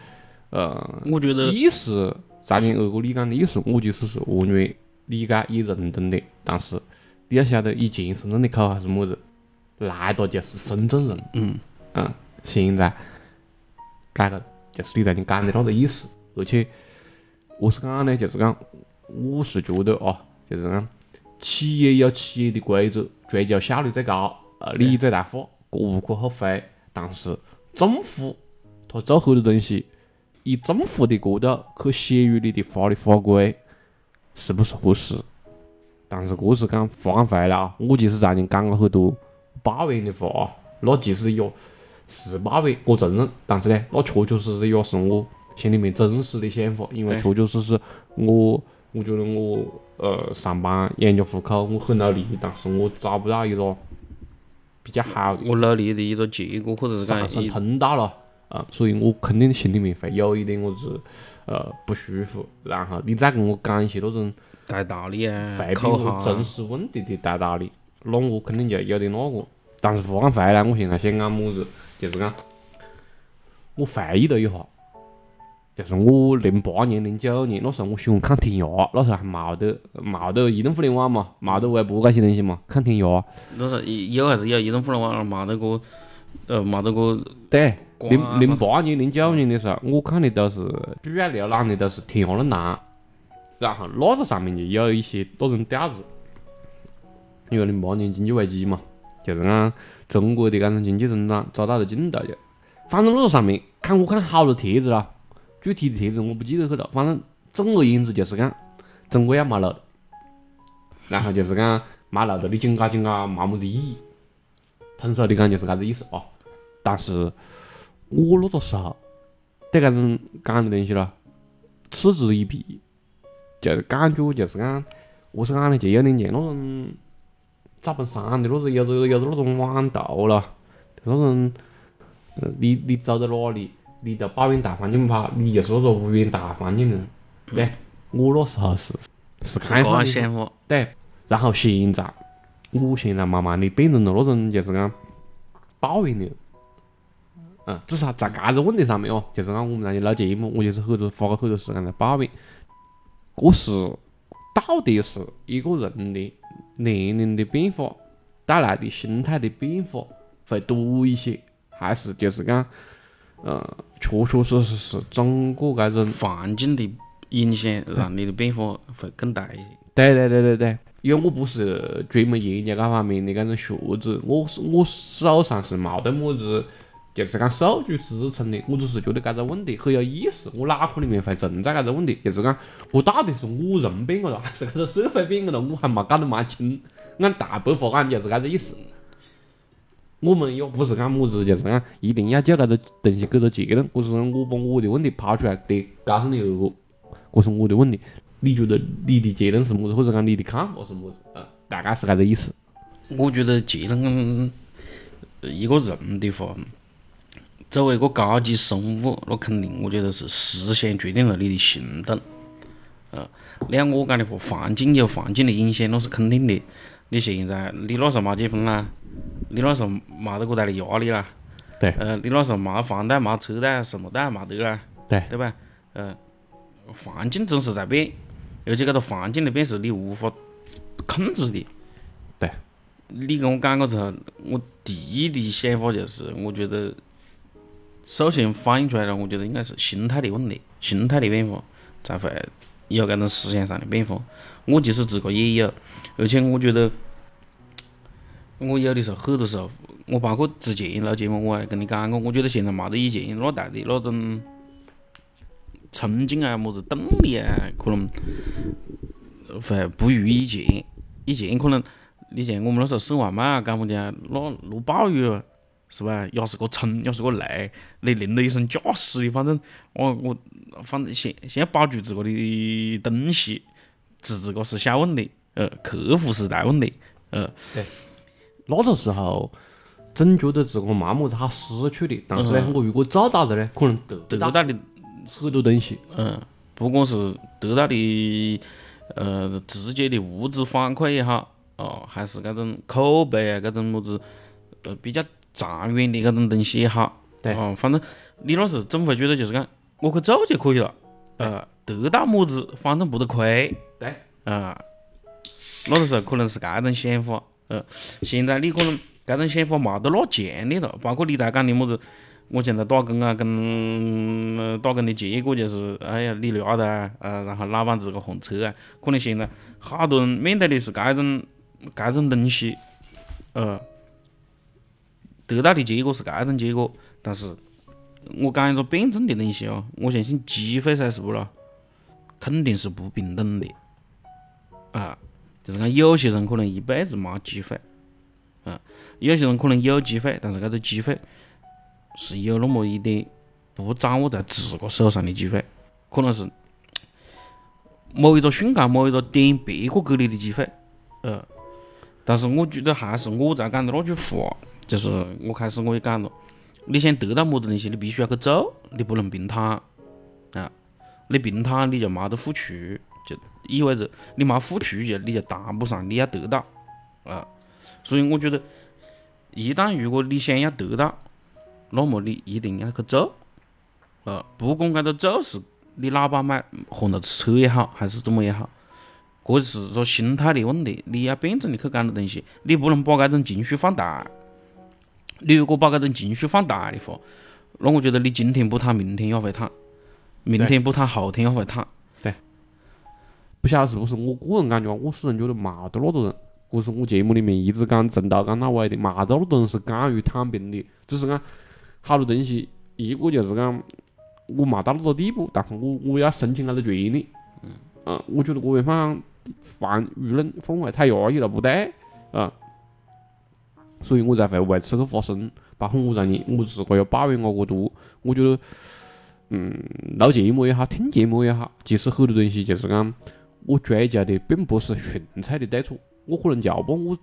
呃，我觉得意思，在你二哥你讲的意思，我其实是完全理解也认同的。但是你要晓得，以前深圳的口号是么子？来哒就是深圳人，嗯嗯，现在，改了就是你在你讲的那个意思，而且，我是讲呢，就是讲，我是觉得哦，就是讲，企业有企业的规则，追求效率最高，呃，利益最大化，这无可厚非。但是政府他做很多东西，以政府的角度去写入你的法律法规，是不是合适？但是这是讲话讲回来啊，我其实在你讲了很多。抱怨的话，那其实也是抱怨，我承认。但是呢，那确确实实也是我心里面真实的想法，因为确确实实我，我觉得我呃上班养家糊口，我很努力，但是我找不到一个比较好。我努力的一个结果，或者是上升通道了啊，所以我肯定心里面会有一点我是呃不舒服。然后你再跟我讲一些那种大道理啊，回避我真实问题的大道理，那我肯定就有点那个。但是话讲回来，我现在想讲么子，就是讲，我回忆了一下，就是我零八年、零九年那时候，我喜欢看天涯，那时候还冇得冇得移动互联网嘛，冇得微博这些东西嘛，看天涯。那时候有还是有移动互联网，冇得个，呃，冇得个对，零瓜零八年、零九年的时候，我看的都是主要浏览的都是天涯论坛，然后那个上面就有一些那种调子，因为零八年经济危机嘛，就是讲中国的搿种经济增长走到了尽头就，反正那个上面看我看好多帖子了，具体的帖子我不记得去了，反正总而言之就是讲中国要没落，然后就是讲没落了，你紧搞紧搞没么子意义，通俗的讲就是搿个意思哦。但是我那个时候对搿种讲的东西咯，嗤之以鼻，就是感觉就是讲，何是讲呢？就有点像那种赵本山的那种，有有有着那种网斗咯，那种，呃你你走到哪里，你就抱怨大环境不好，你就是那种无缘大环境人。对，我那时候是是开这个放的。想法。对，然后现在，我现在慢慢的变成了那种就是讲抱怨的人，嗯，至少在搿个问题上面哦，就是讲我们那里录节目，我就是很多花了很多时间来抱怨，这是到底是一个人的年龄的变化带来的心态的变化会多一些，还是就是讲，呃，确确实实是整个搿种环境的影响让你的变化会更大一些。对对对对对，因为我不是专门研究搿方面的搿种学子，我是我手上是冇得么子，就是讲数据支撑的，我只是觉得搿个问题很有意思，我脑壳里面会存在搿个问题，就是讲我到底是我人变个了，还是搿个社会变个了，我还没搞得蛮清。按大白话讲就是搿个意思。我们也不是讲么子，就是讲一定要就搿个东西给个结论，我是讲我把我的问题抛出来，得告诉你二个，这是我的问题。你觉得你的结论是么子，或者讲你的看法是么子？啊，大概是搿个意思。我觉得结论，一个人的话，作为一个高级生物，那肯定我觉得是思想决定了你的行动。呃，你按我讲的话，环境有环境的影响，那是肯定的。你现在你那时候没结婚啦，你那时候没得过大的压力啦，对呃，你那时候没房贷、没车贷，什么贷没得啦，对对吧？呃，环境总是在变，而且这个环境的变是你无法控制的。对，你跟我讲过之后，我第一的想法就是，我觉得首先反映出来了，我觉得应该是心态的问题，心态的变化才会有搿种思想上的变化。我其实自个也有，而且我觉得我有的时候很多时候，我包括之前录节目我还跟你讲过，我觉得现在没得以前那大的那种冲劲啊，么子动力啊，可能会不如以前。以前可能你像我们那时候送外卖啊，干么的啊，那落暴雨是吧？也是个冲，也是个累，你淋了一身假湿的，反正我我反正先先保住自个的东西，自个是小问题，呃，客户是大问题，呃，对那个时候总觉得自个没么子好失去的，但是呢，我如果做到了呢，可能得到得到的很多东西。嗯，不管是得到的呃直接的物质反馈也好，哦，还是搿种口碑啊，搿种么子呃比较长远的搿种东西也好，对。哦，反正你那时候总会觉得就是讲我去做就可以了，呃，得到么子反正不得亏，对，啊，那个时候可能是搿种想法，呃，现在你可能搿种想法没得那强烈了，包括你在讲的么子。我现在打工啊，跟呃打工的结果就是，哎呀，你俩的啊，呃，然后老板自个换车啊，可能现在好多人面对的是搿种搿种东西，呃，得到的结果是搿种结果，但是我讲一个辩证的东西哦，我相信机会噻，是不咯？肯定是不平等的，啊，就是讲有些人可能一辈子没机会，啊，有些人可能有机会，但是搿个机会。是有那么一点不掌握在自个手上的机会，可能是某一个瞬间、某一个点别个给你的机会，呃，但是我觉得还是我在讲的那句话，就是我开始我也讲了，你想得到么子东西，你必须要去做，你不能平躺啊！你平躺你就没得付出，就意味着你没付出就你就谈不上你要得到啊！所以我觉得，一旦如果你想要得到，那么你一定要去做，啊，不管搿个做是你哪怕买换了车也好，还是怎么也好，搿是个心态的问题。你要辩证的去讲个东西，你不能把搿种情绪放大。你如果把搿种情绪放大的话，那我觉得你今天不躺，明天也会躺；明天不躺，后天也会躺。不晓得是不是我个人感觉，我始终觉得冇得那多人，搿是我节目里面一直讲从头讲到尾的，冇得那多人是甘于躺平的，只是讲好多东西，一个就是讲我冇到那个地步，但是我我要申请那个权利，嗯，我觉得搿样放放舆论氛围太压抑了，不对，啊，所以我才会为此去发声，包括我在你，我自个要抱怨我过多，我觉得，嗯，录节目也好，听节目也好，其实很多东西就是讲。我追求的并不是纯粹的对错，我可能就把我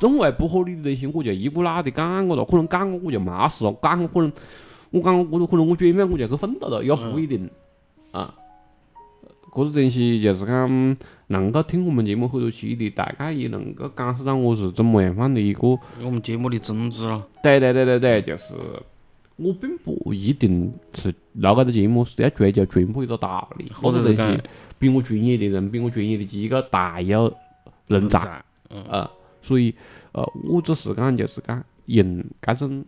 认为不合理的东西，我就一股脑的讲个了。可能讲过我就没事了，讲过可能我讲过我可能我转变我就去奋斗了，也不一定啊。搿个东西就是讲，能够听我们节目很多期的，大概也能够感受到我是怎么样放的一个。我们节目的宗旨了。对对对对对，就是我并不一定是录搿个节目是要追求传播一个道理，或者是讲。比我专业的人，比我专业的机构大有人在，呃，所以呃，我只是讲就是讲用搿种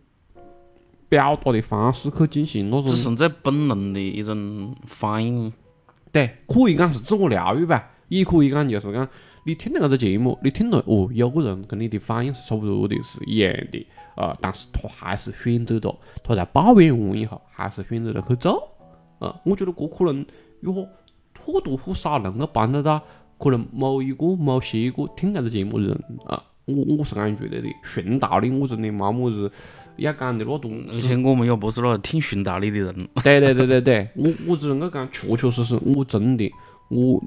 表达的方式去进行那种，只存在本能的一种反应。对，可以讲是自我疗愈吧，也可以讲就是讲你听了搿个节目，你听了哦，有个人跟你的反应是差不多的，是一样的，呃，但是他还是选择了他在抱怨完以后，还是选择了去做，呃，我觉得搿可能哟。或多或少能够帮得到可能某一个、某些一个听搿个节目的人啊，我我是这样觉得的。顺道理我真的冇么子要讲的那多，而且我们也不是那听顺道理的人。对对对对对，我我只能够讲，确确实实，我真的我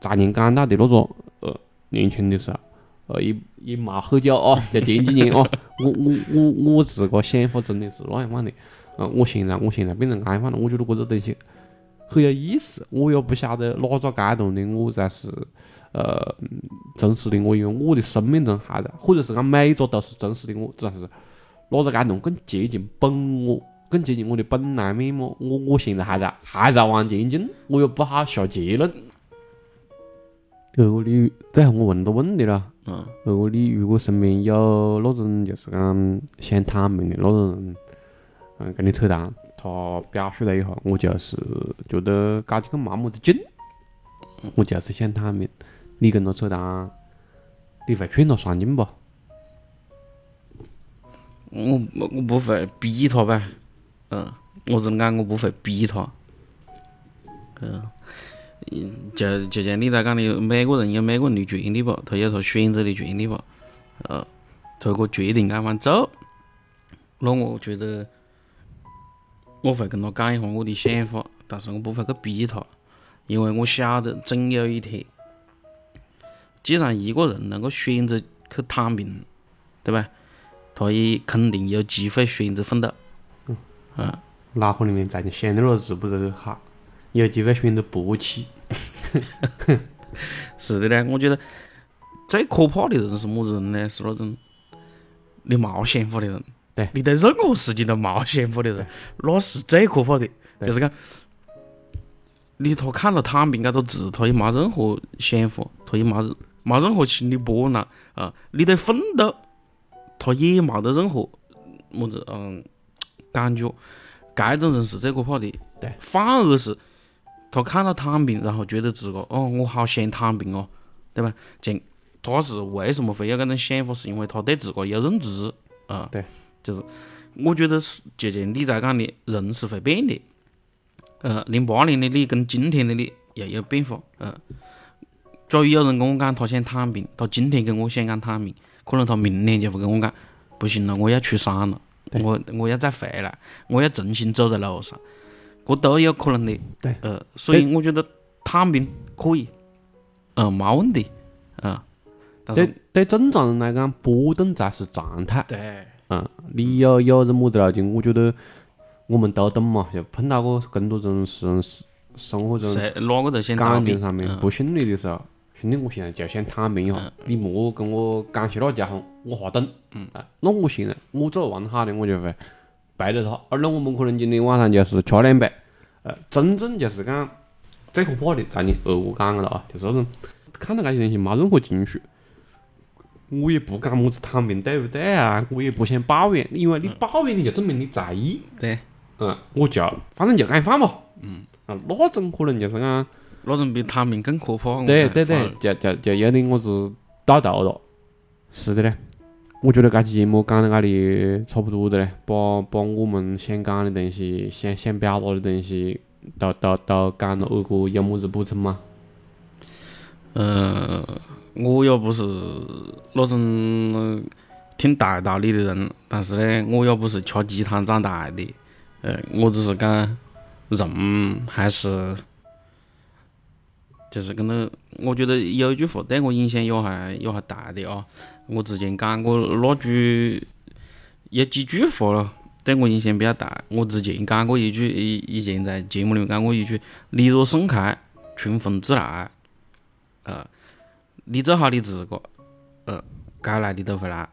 在年讲到的那个呃年轻的时候，呃也也冇很久啊，就 前几年啊，我我我我自个想法真的是那样放的。嗯，我现在我现在变成安放了，我觉得搿个东西。很有意思，我也不晓得哪个阶段的我才是呃真实的我，因为我的生命中还在，或者是讲每一个都是真实的我，只是哪个阶段更接近本我，更接近我的本来面目。我我现在还在还在往前进，我又不好下结论。如果你最后我问个问题了，嗯，如果你如果身边有那种就是讲想躺平的那种人，嗯，跟你扯淡。他表述了一下，我就是觉得搞这个没么子劲，我就是想躺平。你跟他扯淡，你会劝他上进不？我我不会逼他呗，嗯，我真讲我不会逼他，嗯，就就像你在讲的，每个人有每个人的权利吧，他有他选择的权利吧，呃，他如果决定咁样做，那我觉得。我会跟他讲一下我的想法，但是我不会去逼他，因为我晓得总有一天，既然一个人能够选择去躺平，对吧？他也肯定有机会选择奋斗。嗯，脑壳里面在想的那个字不是好，有机会选择勃起。是的呢，我觉得最可怕的人是么子人呢？是那种你冇想法的人。对你对任何事情都冇想法的人，那是最可怕的。就是讲，你他看到躺平这个字，他也冇任何想法，他也冇冇任何心理波澜啊。你对奋斗，他也冇得任何么子嗯感觉。搿种人是最可怕的。对，反而是他看到躺平，然后觉得自个哦，我好想躺平哦，对吧？像他是为什么会有搿种想法？是因为他对自个有认知啊。对。就是，我觉得是，就像你在讲的，人是会变的。呃，零八年的你跟今天的你又有变化。呃，假如有人跟我讲他想躺平，他今天跟我想讲躺平，可能他明年就会跟我讲，不行了，我要出山了，我我要再回来，我要重新走在路上，这都有可能的。对。呃，所以我觉得躺平可以，嗯，没问题，嗯。对对，正常人来讲，波动才是常态。对。嗯，你有有点么子了就我觉得我们都懂嘛，就碰到过更多种是生活中哪个都想感情上面不顺利的时候，兄弟，我现在就想躺平一下，你莫跟我讲起那家伙，我哈懂。嗯，那我现在我走完好的，我就会陪着他。而呢，我们可能今天晚上就是吃两杯，呃，真正就是讲最可怕的，在你二哥讲了啊，就是那种看到那些东西没任何情绪，我也不讲么子躺平对不对啊，我也不想抱怨，因为你抱怨你就证明你在意。对，嗯，我就反正就干放嘛。嗯。啊，那种可能就是讲，那种比躺平更可怕。对对对，就就就有点我是到头了。是的嘞，我觉得这期节目讲到这里差不多的嘞，把把我们想讲的东西、想想表达的东西，都都都讲了。二哥有么子补充吗？嗯，我又不是那种听大道理的人，但是呢，我又不是吃鸡汤长大的。呃，我只是讲。人还是就是跟那，我觉得有一句话对我影响也还也还大的啊。我之前讲过那句有几句话了，对我影响比较大。我之前讲过一句，以以前在节目里面讲过一句：“你若盛开，春风自来。”呃，你做好你自个，呃，该来的都会来。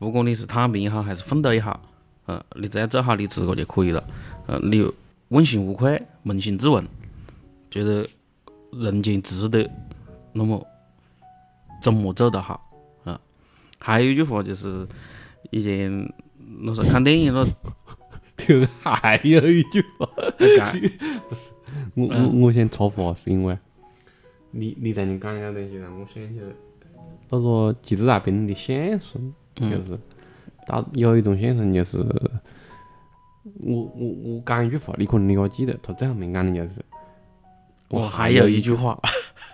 不管你是躺平也好，还是奋斗也好，呃，你只要做好你自个就可以了。呃，你。问心无愧，扪心自问，觉得人间值得，那么怎么做得好啊？还有一句话就是，以前那时候看电影了，还有一句话，不是我我我先插话，是因为你你在你讲那个东西让我想起来，他说其实那边的相声，就是他有一种相声就是。我我我讲一句话，你可能你要记得，他最后面讲的就是，我还有一句话，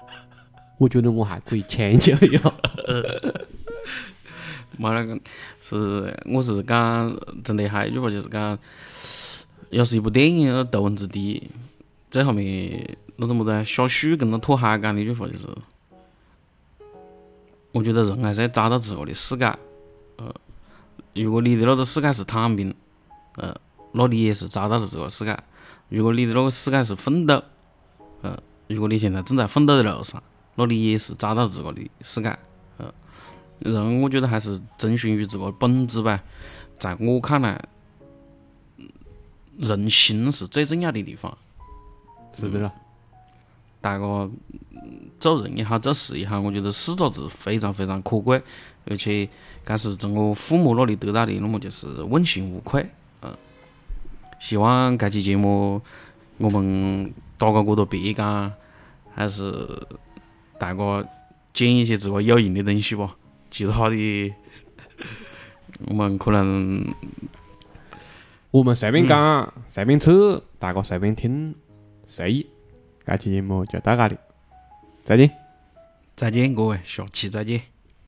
我觉得我还可以迁就一下。没那个，是我是讲真的，还有一句话就是讲，要是一部电影《头文字 D》，最后面那种么子小许跟那拓海讲的一句话就是，我觉得人还是要找到自个的世界。呃，如果你的那个世界是躺平，呃。那你也是找到了这个世界。如果你的那个世界是奋斗，呃，如果你现在正在奋斗的路上，那你也是找到自个的世界。呃，人我觉得还是遵循于自个本质吧。在我看来，人心是最重要的地方。是的了。大哥做人也好，做事也好，我觉得四个字非常非常可贵，而且该是从我父母那里得到的，那么就是问心无愧。嗯希望这期节目我们打个过多别讲，还是大家捡一些自个有用的东西吧。其他的我们可能我们随便讲，随便扯，大家随便听，随意。这期节目就到这里，再见，再见各位，下期再见。